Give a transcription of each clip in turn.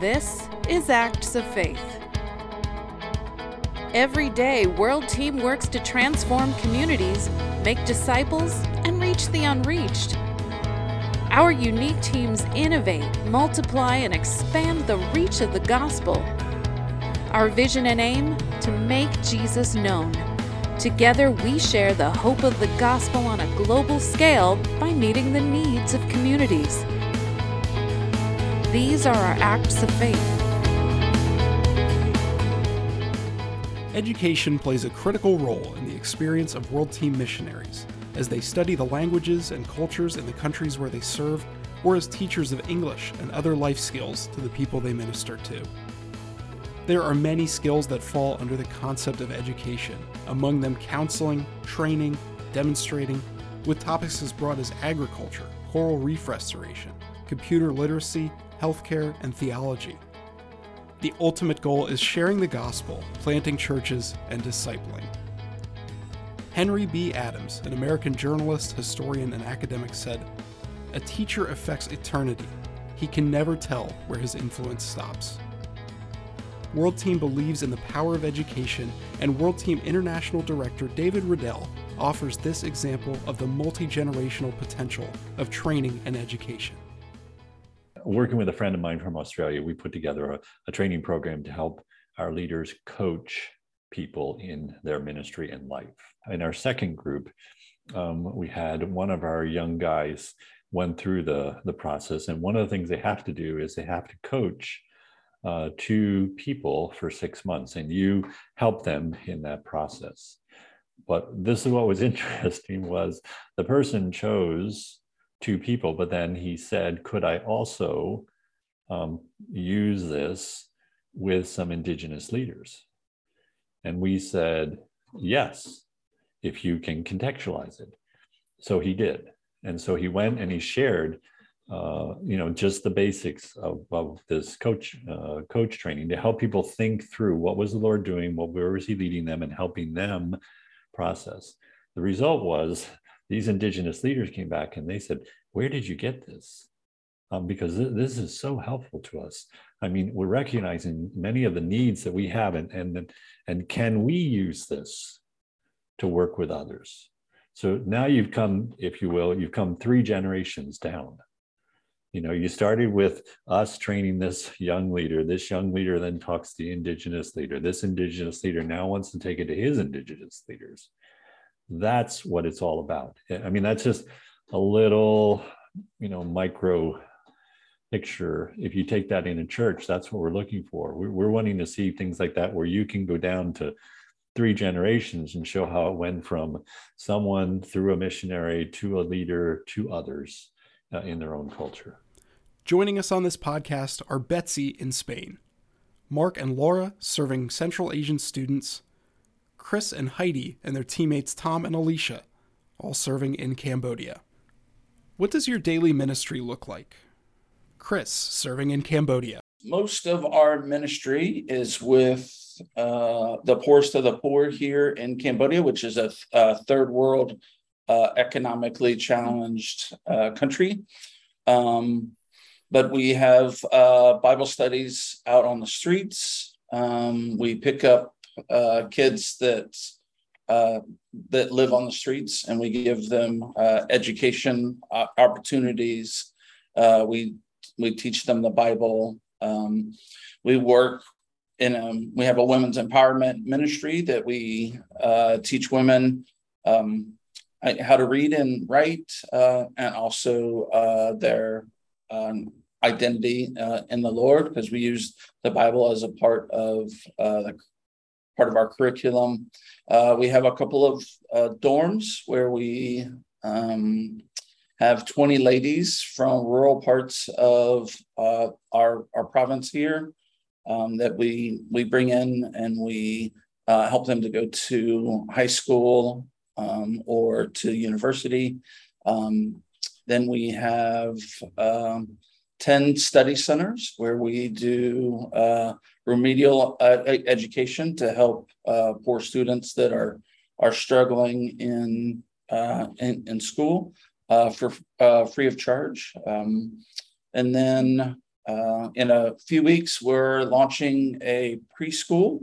This is Acts of Faith. Every day, World Team works to transform communities, make disciples, and reach the unreached. Our unique teams innovate, multiply, and expand the reach of the gospel. Our vision and aim to make Jesus known. Together, we share the hope of the gospel on a global scale by meeting the needs of communities. These are our acts of faith. Education plays a critical role in the experience of World Team missionaries as they study the languages and cultures in the countries where they serve, or as teachers of English and other life skills to the people they minister to. There are many skills that fall under the concept of education, among them counseling, training, demonstrating, with topics as broad as agriculture, coral reef restoration, computer literacy, healthcare, and theology. The ultimate goal is sharing the gospel, planting churches, and discipling. Henry B. Adams, an American journalist, historian, and academic, said A teacher affects eternity. He can never tell where his influence stops. World Team believes in the power of education, and World Team International Director David Riddell offers this example of the multi generational potential of training and education working with a friend of mine from Australia, we put together a, a training program to help our leaders coach people in their ministry and life. In our second group, um, we had one of our young guys went through the, the process. And one of the things they have to do is they have to coach uh, two people for six months, and you help them in that process. But this is what was interesting was the person chose two people, but then he said, could I also um, use this with some indigenous leaders? And we said, yes, if you can contextualize it. So he did. And so he went and he shared, uh, you know, just the basics of, of this coach uh, coach training to help people think through what was the Lord doing, what where was he leading them, and helping them process. The result was these indigenous leaders came back and they said, Where did you get this? Um, because th- this is so helpful to us. I mean, we're recognizing many of the needs that we have, and, and, and can we use this to work with others? So now you've come, if you will, you've come three generations down. You know, you started with us training this young leader. This young leader then talks to the indigenous leader. This indigenous leader now wants to take it to his indigenous leaders. That's what it's all about. I mean, that's just a little, you know, micro picture. If you take that in a church, that's what we're looking for. We're, wanting to see things like that where you can go down to three generations and show how it went from someone through a missionary to a leader to others uh, in their own culture. Joining us on this podcast are Betsy in Spain, Mark and Laura serving Central Asian students, Chris and Heidi and their teammates Tom and Alicia, all serving in Cambodia. What does your daily ministry look like? Chris, serving in Cambodia. Most of our ministry is with uh, the poorest of the poor here in Cambodia, which is a, a third world uh, economically challenged uh, country. Um, but we have uh, Bible studies out on the streets. Um, we pick up uh, kids that uh, that live on the streets, and we give them uh, education uh, opportunities. Uh, we we teach them the Bible. Um, we work in a, we have a women's empowerment ministry that we uh, teach women um, how to read and write, and also their um, identity uh, in the Lord because we use the Bible as a part of uh, the part of our curriculum. Uh, we have a couple of uh, dorms where we um, have 20 ladies from rural parts of uh, our, our province here um, that we, we bring in and we uh, help them to go to high school um, or to university. Um, then we have um, 10 study centers where we do uh, remedial uh, education to help uh, poor students that are are struggling in uh, in, in, school uh, for uh, free of charge. Um, and then uh, in a few weeks, we're launching a preschool.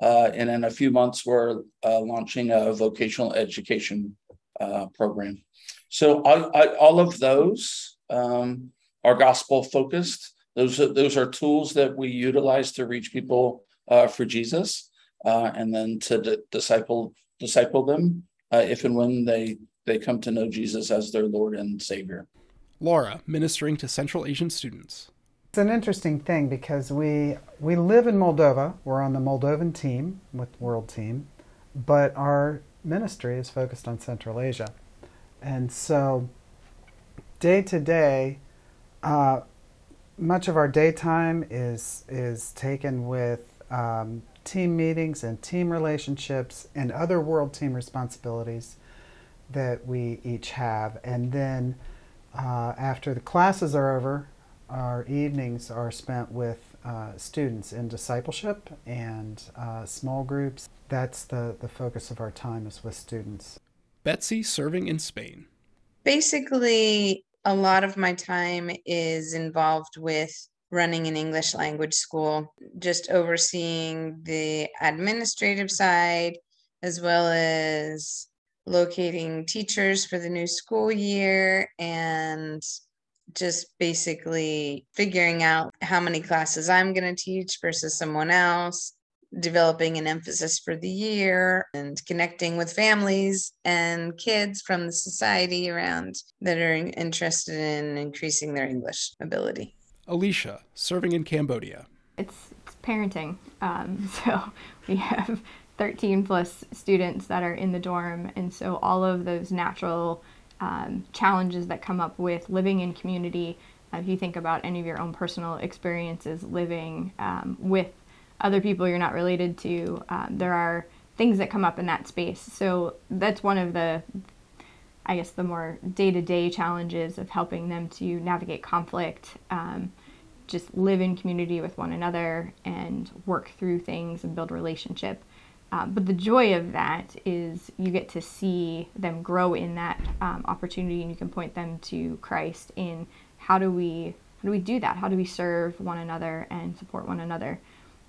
And in a few months, we're launching a vocational education program. So I, I, all of those um, are gospel focused. Those are, those are tools that we utilize to reach people uh, for Jesus, uh, and then to d- disciple disciple them uh, if and when they they come to know Jesus as their Lord and Savior. Laura, ministering to Central Asian students. It's an interesting thing because we we live in Moldova. We're on the Moldovan team with World Team, but our ministry is focused on Central Asia, and so day to day, uh, much of our daytime is is taken with um, team meetings and team relationships and other World Team responsibilities that we each have, and then uh, after the classes are over, our evenings are spent with uh, students in discipleship and uh, small groups. That's the, the focus of our time is with students. Betsy serving in Spain. Basically, a lot of my time is involved with running an English language school, just overseeing the administrative side as well as locating teachers for the new school year and just basically figuring out how many classes I'm going to teach versus someone else, developing an emphasis for the year, and connecting with families and kids from the society around that are interested in increasing their English ability. Alicia, serving in Cambodia. It's, it's parenting. Um, so we have 13 plus students that are in the dorm. And so all of those natural um, challenges that come up with living in community, uh, if you think about any of your own personal experiences living um, with other people you're not related to, um, there are things that come up in that space. So that's one of the, I guess, the more day to day challenges of helping them to navigate conflict, um, just live in community with one another and work through things and build relationship. Um, but the joy of that is you get to see them grow in that um, opportunity, and you can point them to Christ in how do we how do we do that? How do we serve one another and support one another?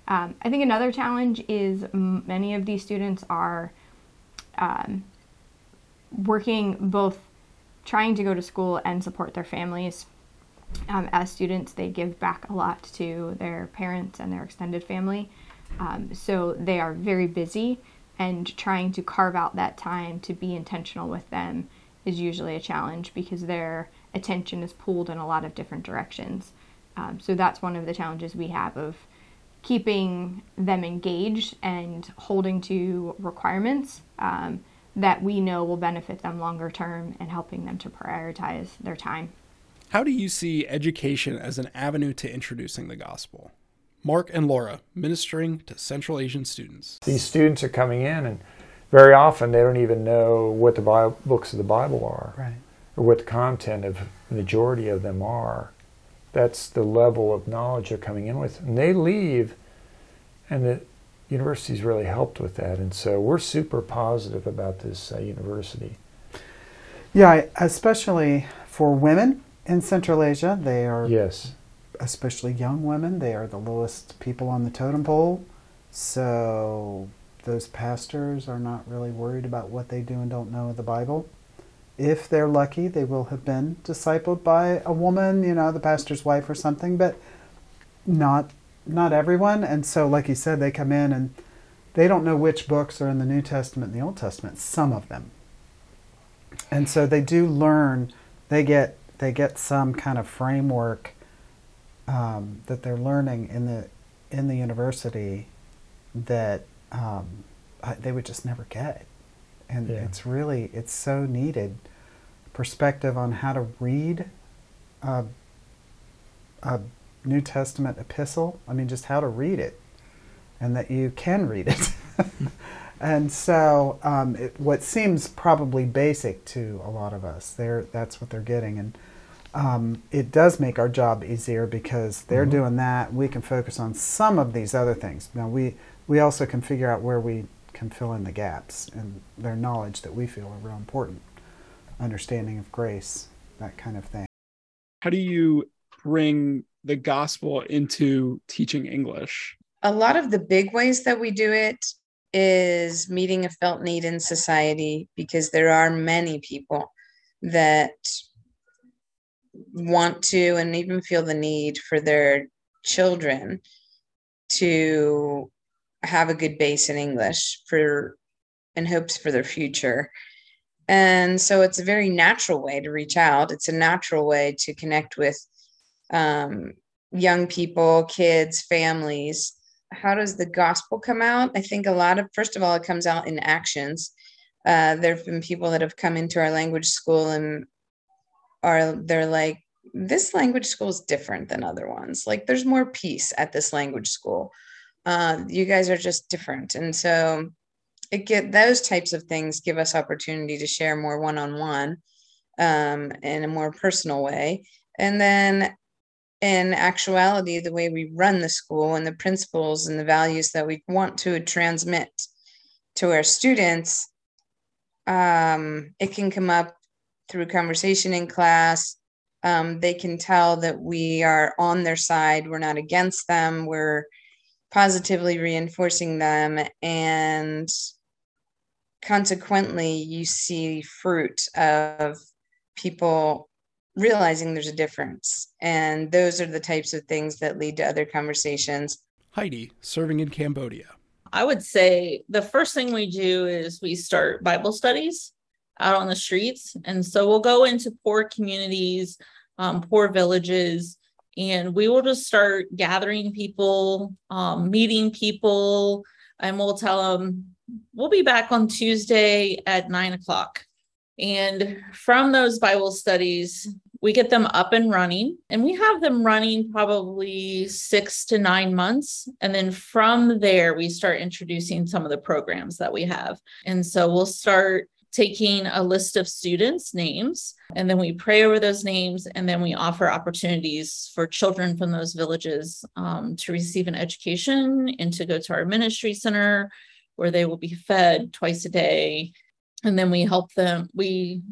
Um, I think another challenge is many of these students are um, working both trying to go to school and support their families. Um, as students, they give back a lot to their parents and their extended family. Um, so they are very busy, and trying to carve out that time to be intentional with them is usually a challenge because their attention is pulled in a lot of different directions. Um, so that's one of the challenges we have of keeping them engaged and holding to requirements um, that we know will benefit them longer term and helping them to prioritize their time. How do you see education as an avenue to introducing the gospel? Mark and Laura, ministering to Central Asian students. These students are coming in, and very often they don't even know what the Bible, books of the Bible are, right. or what the content of the majority of them are. That's the level of knowledge they're coming in with, and they leave, and the university's really helped with that. And so we're super positive about this uh, university. Yeah, especially for women in Central Asia, they are yes especially young women, they are the lowest people on the totem pole. So those pastors are not really worried about what they do and don't know of the Bible. If they're lucky, they will have been discipled by a woman, you know, the pastor's wife or something, but not not everyone. And so, like you said, they come in and they don't know which books are in the New Testament and the Old Testament. Some of them, and so they do learn. They get they get some kind of framework um, that they're learning in the in the university that um, they would just never get, and yeah. it's really it's so needed perspective on how to read a, a New Testament epistle. I mean, just how to read it, and that you can read it. and so, um, it, what seems probably basic to a lot of us, there that's what they're getting, and um, it does make our job easier because they're mm-hmm. doing that. We can focus on some of these other things. Now we we also can figure out where we can fill in the gaps and their knowledge that we feel are real important, understanding of grace, that kind of thing. How do you bring the gospel into teaching English? A lot of the big ways that we do it is meeting a felt need in society because there are many people that want to and even feel the need for their children to have a good base in English for and hopes for their future. And so it's a very natural way to reach out. It's a natural way to connect with um, young people, kids, families. How does the gospel come out? I think a lot of, first of all, it comes out in actions. Uh, there have been people that have come into our language school and are they're like this language school is different than other ones like there's more peace at this language school uh, you guys are just different and so it get those types of things give us opportunity to share more one-on-one um, in a more personal way and then in actuality the way we run the school and the principles and the values that we want to transmit to our students um, it can come up through conversation in class. Um, they can tell that we are on their side. We're not against them. We're positively reinforcing them. And consequently, you see fruit of people realizing there's a difference. And those are the types of things that lead to other conversations. Heidi, serving in Cambodia. I would say the first thing we do is we start Bible studies out on the streets. And so we'll go into poor communities, um, poor villages, and we will just start gathering people, um, meeting people, and we'll tell them we'll be back on Tuesday at nine o'clock. And from those Bible studies, we get them up and running, and we have them running probably six to nine months. And then from there, we start introducing some of the programs that we have. And so we'll start taking a list of students' names, and then we pray over those names, and then we offer opportunities for children from those villages um, to receive an education and to go to our ministry center where they will be fed twice a day. And then we help them, we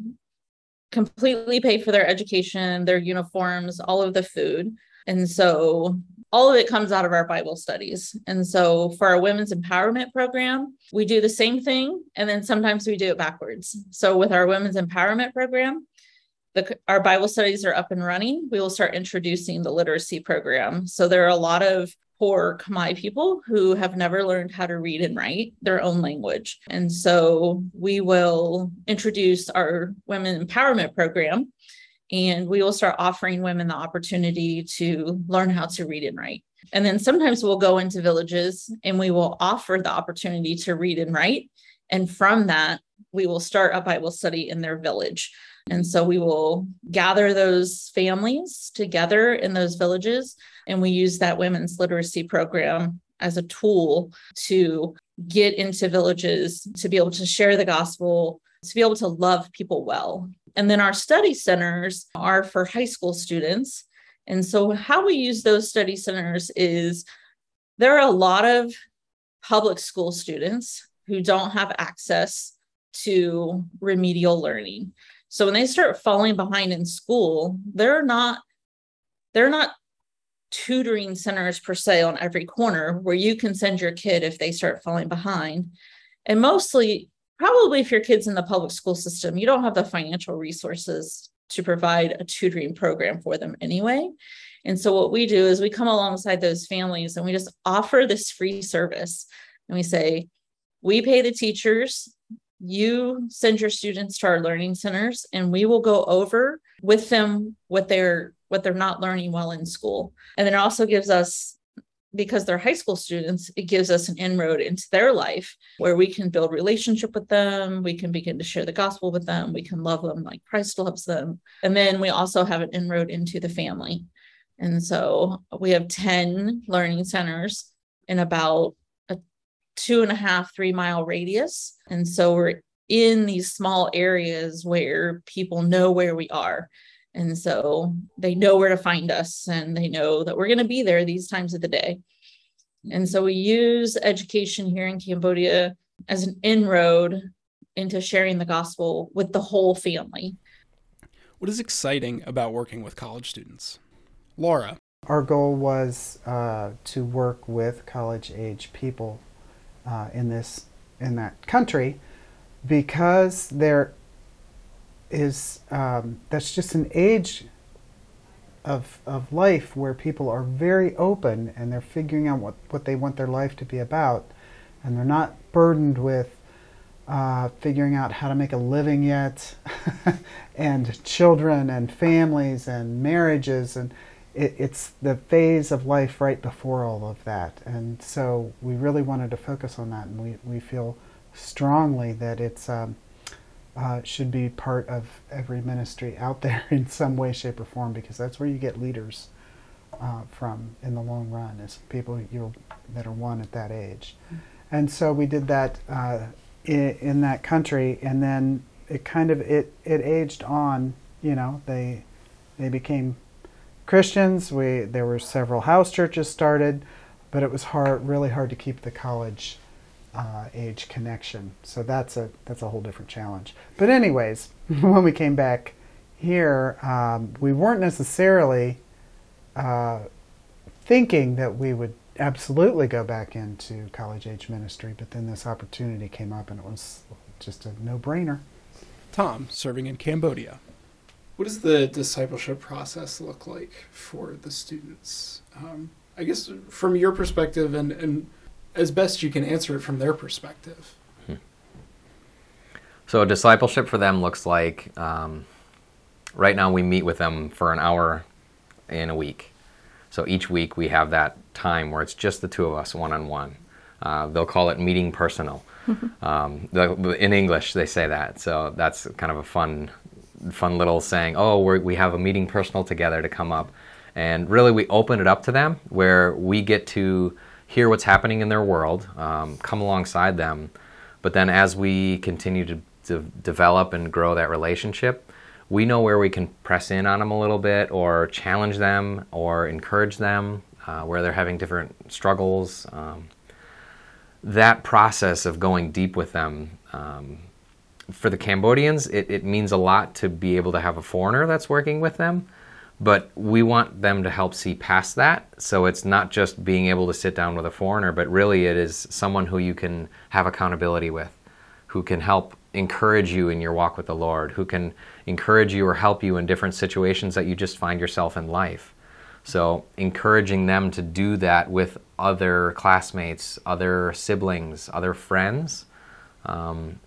completely pay for their education, their uniforms, all of the food. And so all of it comes out of our Bible studies. And so for our women's empowerment program, we do the same thing. And then sometimes we do it backwards. So with our women's empowerment program, the, our Bible studies are up and running. We will start introducing the literacy program. So there are a lot of poor Khmer people who have never learned how to read and write their own language. And so we will introduce our women empowerment program and we will start offering women the opportunity to learn how to read and write. And then sometimes we'll go into villages and we will offer the opportunity to read and write. And from that, we will start a Bible study in their village. And so we will gather those families together in those villages. And we use that women's literacy program as a tool to get into villages, to be able to share the gospel, to be able to love people well. And then our study centers are for high school students. And so, how we use those study centers is there are a lot of public school students who don't have access to remedial learning. So when they start falling behind in school, they're not they're not tutoring centers per se on every corner where you can send your kid if they start falling behind. And mostly probably if your kid's in the public school system, you don't have the financial resources to provide a tutoring program for them anyway. And so what we do is we come alongside those families and we just offer this free service. And we say, we pay the teachers, you send your students to our learning centers and we will go over with them what they're what they're not learning well in school. And then it also gives us because they're high school students, it gives us an inroad into their life where we can build relationship with them. We can begin to share the gospel with them. We can love them like Christ loves them. And then we also have an inroad into the family. And so we have 10 learning centers in about a two and a half, three mile radius. And so we're in these small areas where people know where we are. And so they know where to find us and they know that we're going to be there these times of the day. And so we use education here in Cambodia as an inroad into sharing the gospel with the whole family. What is exciting about working with college students? Laura, Our goal was uh, to work with college age people uh, in this in that country because there is um, that's just an age of of life where people are very open and they're figuring out what what they want their life to be about, and they're not burdened with uh, figuring out how to make a living yet, and children and families and marriages. And it, it's the phase of life right before all of that. And so we really wanted to focus on that, and we, we feel strongly that it's um, uh, should be part of every ministry out there in some way, shape, or form, because that's where you get leaders uh, from in the long run, is people you that are one at that age. And so we did that uh, in, in that country, and then it kind of it it aged on. You know, they they became Christians. We there were several house churches started, but it was hard, really hard to keep the college uh, age connection. So that's a that's a whole different challenge. But anyways, when we came back here, um, we weren't necessarily uh, thinking that we would absolutely go back into college age ministry, but then this opportunity came up, and it was just a no brainer. Tom, serving in Cambodia. What does the discipleship process look like for the students? Um, I guess from your perspective, and, and as best you can answer it from their perspective. Hmm. So, discipleship for them looks like um, right now we meet with them for an hour in a week. So, each week we have that time where it's just the two of us one on one. They'll call it meeting personal. um, in English, they say that. So, that's kind of a fun fun little saying, oh, we have a meeting personal together to come up. And really, we open it up to them where we get to hear what's happening in their world, um, come alongside them. But then, as we continue to, develop and grow that relationship, we know where we can press in on them a little bit or challenge them or encourage them uh, where they're having different struggles. Um, that process of going deep with them um, for the Cambodians, it, it means a lot to be able to have a foreigner that's working with them. But we want them to help see past that. So it's not just being able to sit down with a foreigner, but really it is someone who you can have accountability with, who can help encourage you in your walk with the Lord, who can encourage you or help you in different situations that you just find yourself in life. So, encouraging them to do that with other classmates, other siblings, other friends, um,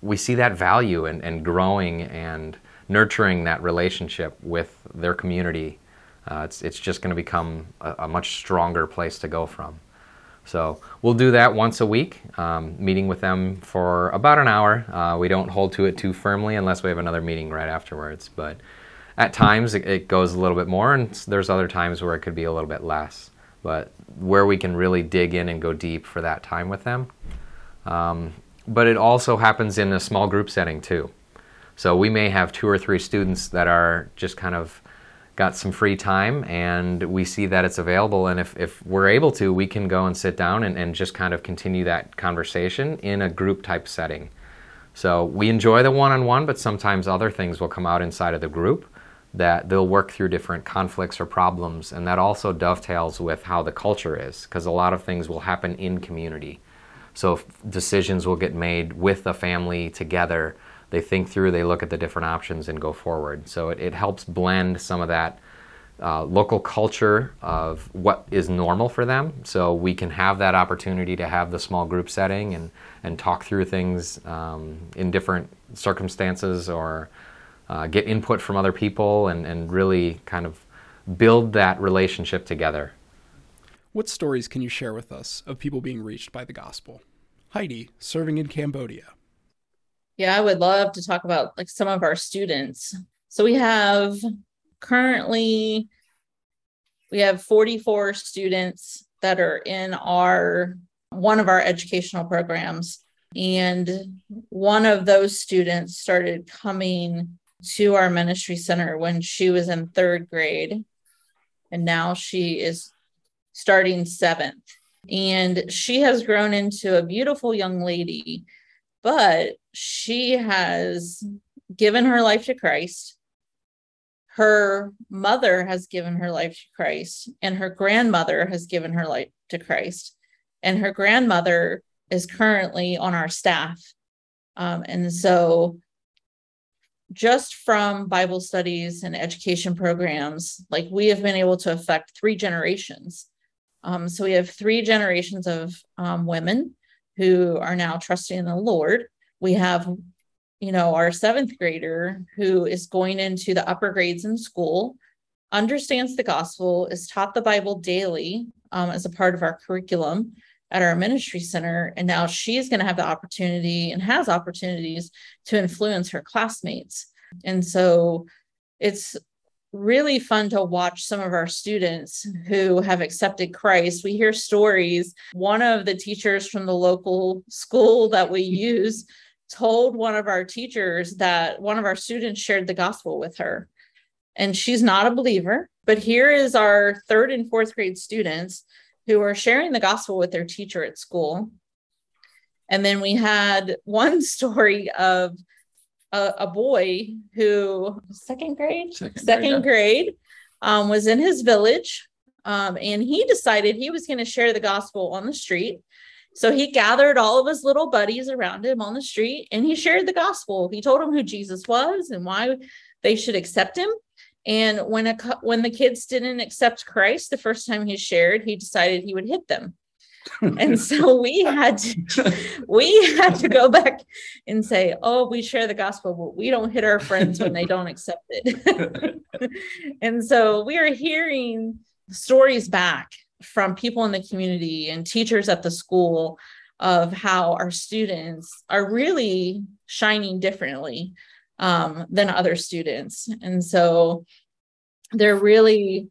we see that value and, and growing and nurturing that relationship with their community. Uh, it's, it's just going to become a, a, much stronger place to go from. So we'll do that once a week, um, meeting with them for about an hour. Uh, we don't hold to it too firmly unless we have another meeting right afterwards. But at times it, it goes a little bit more, and there's other times where it could be a little bit less. But where we can really dig in and go deep for that time with them, um, but it also happens in a small group setting too. So we may have two or three students that are just kind of got some free time and we see that it's available. And if, if we're able to we can go and sit down and, and just kind of continue that conversation in a group type setting. So we enjoy the one-on-one but sometimes other things will come out inside of the group that they'll work through different conflicts or problems. And that also dovetails with how the culture is because a lot of things will happen in community. So decisions will get made with the family together. They think through, they look at the different options and go forward. So it, it helps blend some of that uh, local culture of what is normal for them. So we can have that opportunity to have the small group setting and, and talk through things um, in different circumstances or uh, get input from other people and, and really kind of build that relationship together. What stories can you share with us of people being reached by the gospel? Heidi, serving in Cambodia. Yeah, I would love to talk about like some of our students. So we have currently we have 44 students that are in our one of our educational programs and one of those students started coming to our ministry center when she was in 3rd grade and now she is starting seventh. And she has grown into a beautiful young lady, but she has given her life to Christ. her mother has given her life to Christ, and her grandmother has given her life to Christ. And her grandmother is currently on our staff. Um, and so, just from Bible studies and education programs, like we have been able to affect three generations. Um, so, we have three generations of um, women who are now trusting in the Lord. We have you know, our seventh grader who is going into the upper grades in school, understands the gospel, is taught the Bible daily um, as a part of our curriculum at our ministry center. And now she's going to have the opportunity and has opportunities to influence her classmates. And so it's really fun to watch some of our students who have accepted Christ. We hear stories. One of the teachers from the local school that we use told one of our teachers that one of our students shared the gospel with her. And she's not a believer, but here is our third and fourth grade students who are sharing the gospel with their teacher at school. And then we had one story of a, a boy who second grade, second, second grade, grade um, was in his village, um, and he decided he was going to share the gospel on the street. So he gathered all of his little buddies around him on the street and he shared the gospel. He told them who Jesus was and why they should accept him. And when a when the kids didn't accept Christ the first time he shared, he decided he would hit them. And so we had to we had to go back and say, "Oh, we share the gospel, but we don't hit our friends when they don't accept it." and so we are hearing stories back from people in the community and teachers at the school of how our students are really shining differently um, than other students. And so they're really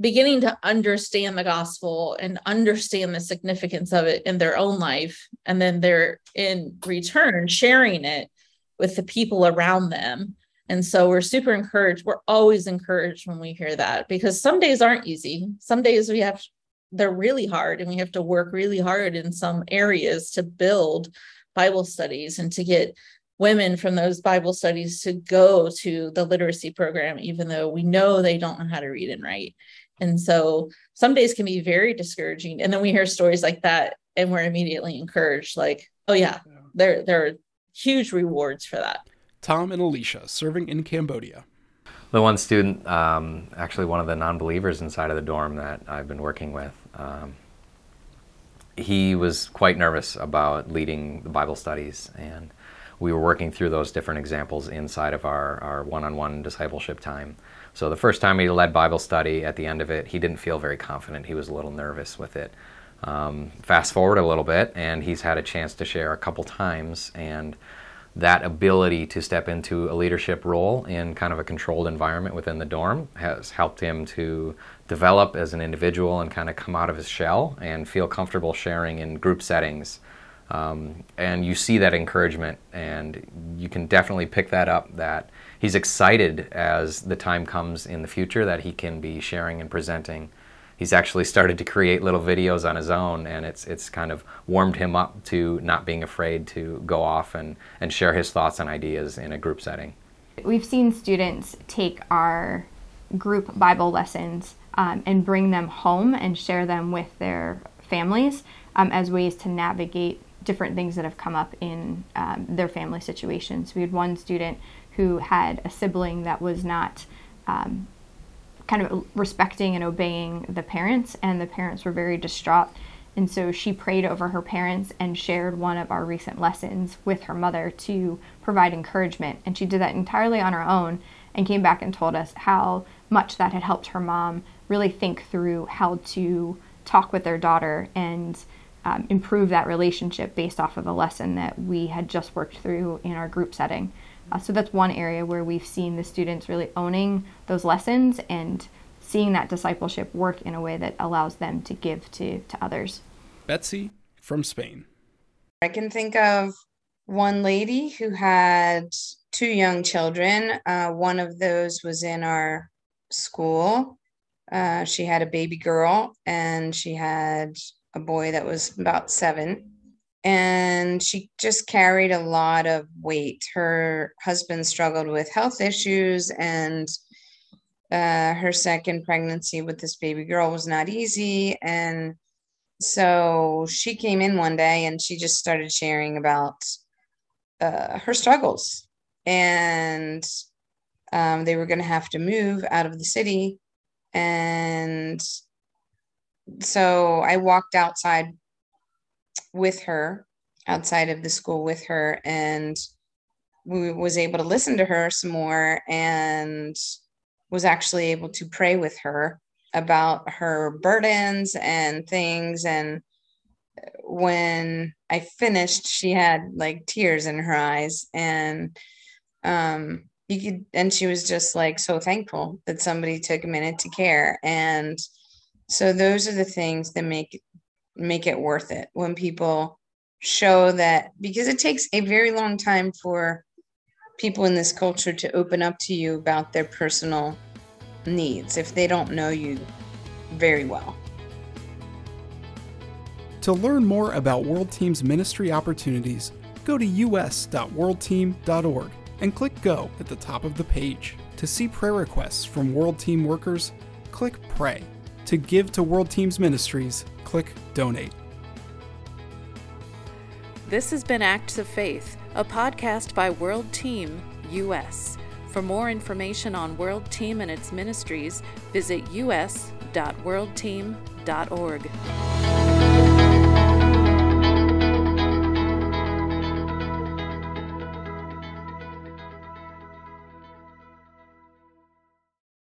beginning to understand the gospel and understand the significance of it in their own life. And then they're in return sharing it with the people around them and so we're super encouraged. We're always encouraged when we hear that because some days aren't easy. Some days we have, they're really hard and we have to work really hard in some areas to build Bible studies and to get women from those Bible studies to go to the literacy program, even though we know they don't know how to read and write. And so some days can be very discouraging. And then we hear stories like that and we're immediately encouraged, like, oh yeah, there, there are huge rewards for that. Tom and Alicia, serving in Cambodia. The one student, um, actually one of the non believers inside of the dorm that I've been working with, um, he was quite nervous about leading the Bible studies. And we were working through those different examples inside of our, our one-on-one discipleship time. So the first time he led Bible study, at the end of it, he didn't feel very confident. He was a little nervous with it. Um, fast forward a little bit, and he's had a chance to share a couple times, and that ability to step into a leadership role in kind of a controlled environment within the dorm has helped him to develop as an individual and kind of come out of his shell and feel comfortable sharing in group settings. Um, and you see that encouragement, and you can definitely pick that up that he's excited as the time comes in the future that he can be sharing and presenting he's actually started to create little videos on his own, and it's it's kind of warmed him up to not being afraid to go off and, and share his thoughts and ideas in a group setting. We've seen students take our group Bible lessons um, and bring them home and share them with their families um, as ways to navigate different things that have come up in um, their family situations. We had one student who had a sibling that was not um, kind of respecting and obeying the parents, and the parents were very distraught. And so she prayed over her parents and shared one of our recent lessons with her mother to provide encouragement. And she did that entirely on her own and came back and told us how much that had helped her mom really think through how to talk with their daughter and um, improve that relationship based off of a lesson that we had just worked through in our group setting. Uh, so that's one area where we've seen the students really owning those lessons and seeing that discipleship work in a way that allows them to give to, to others. Betsy from Spain. I can think of one lady who had two young children. Uh, one of those was in our school. Uh, she had a baby girl and she had a boy that was about seven. and she just carried a lot of weight. Her husband struggled with health issues, and uh, her second pregnancy with this baby girl was not easy. And so she came in one day and she just started sharing about uh, her struggles. And um, they were going to have to move out of the city. And so I walked outside with her, outside of the school with her, and we was able to listen to her some more and was actually able to pray with her about her burdens and things. And when i finished she had like tears in her eyes. And um you could and she was just like so thankful that somebody took a minute to care. And so those are the things that make make it worth it when people show that because it takes a very long time for people in this culture to open up to you about their personal needs if they don't know you very well. To learn more about World Team's ministry opportunities, go to us.worldteam.org and click Go at the top of the page. To see prayer requests from World Team workers, click Pray. To give to World Team's ministries, click Donate. This has been Acts of Faith, a podcast by World Team US. For more information on World Team and its ministries, visit us.worldteam.org.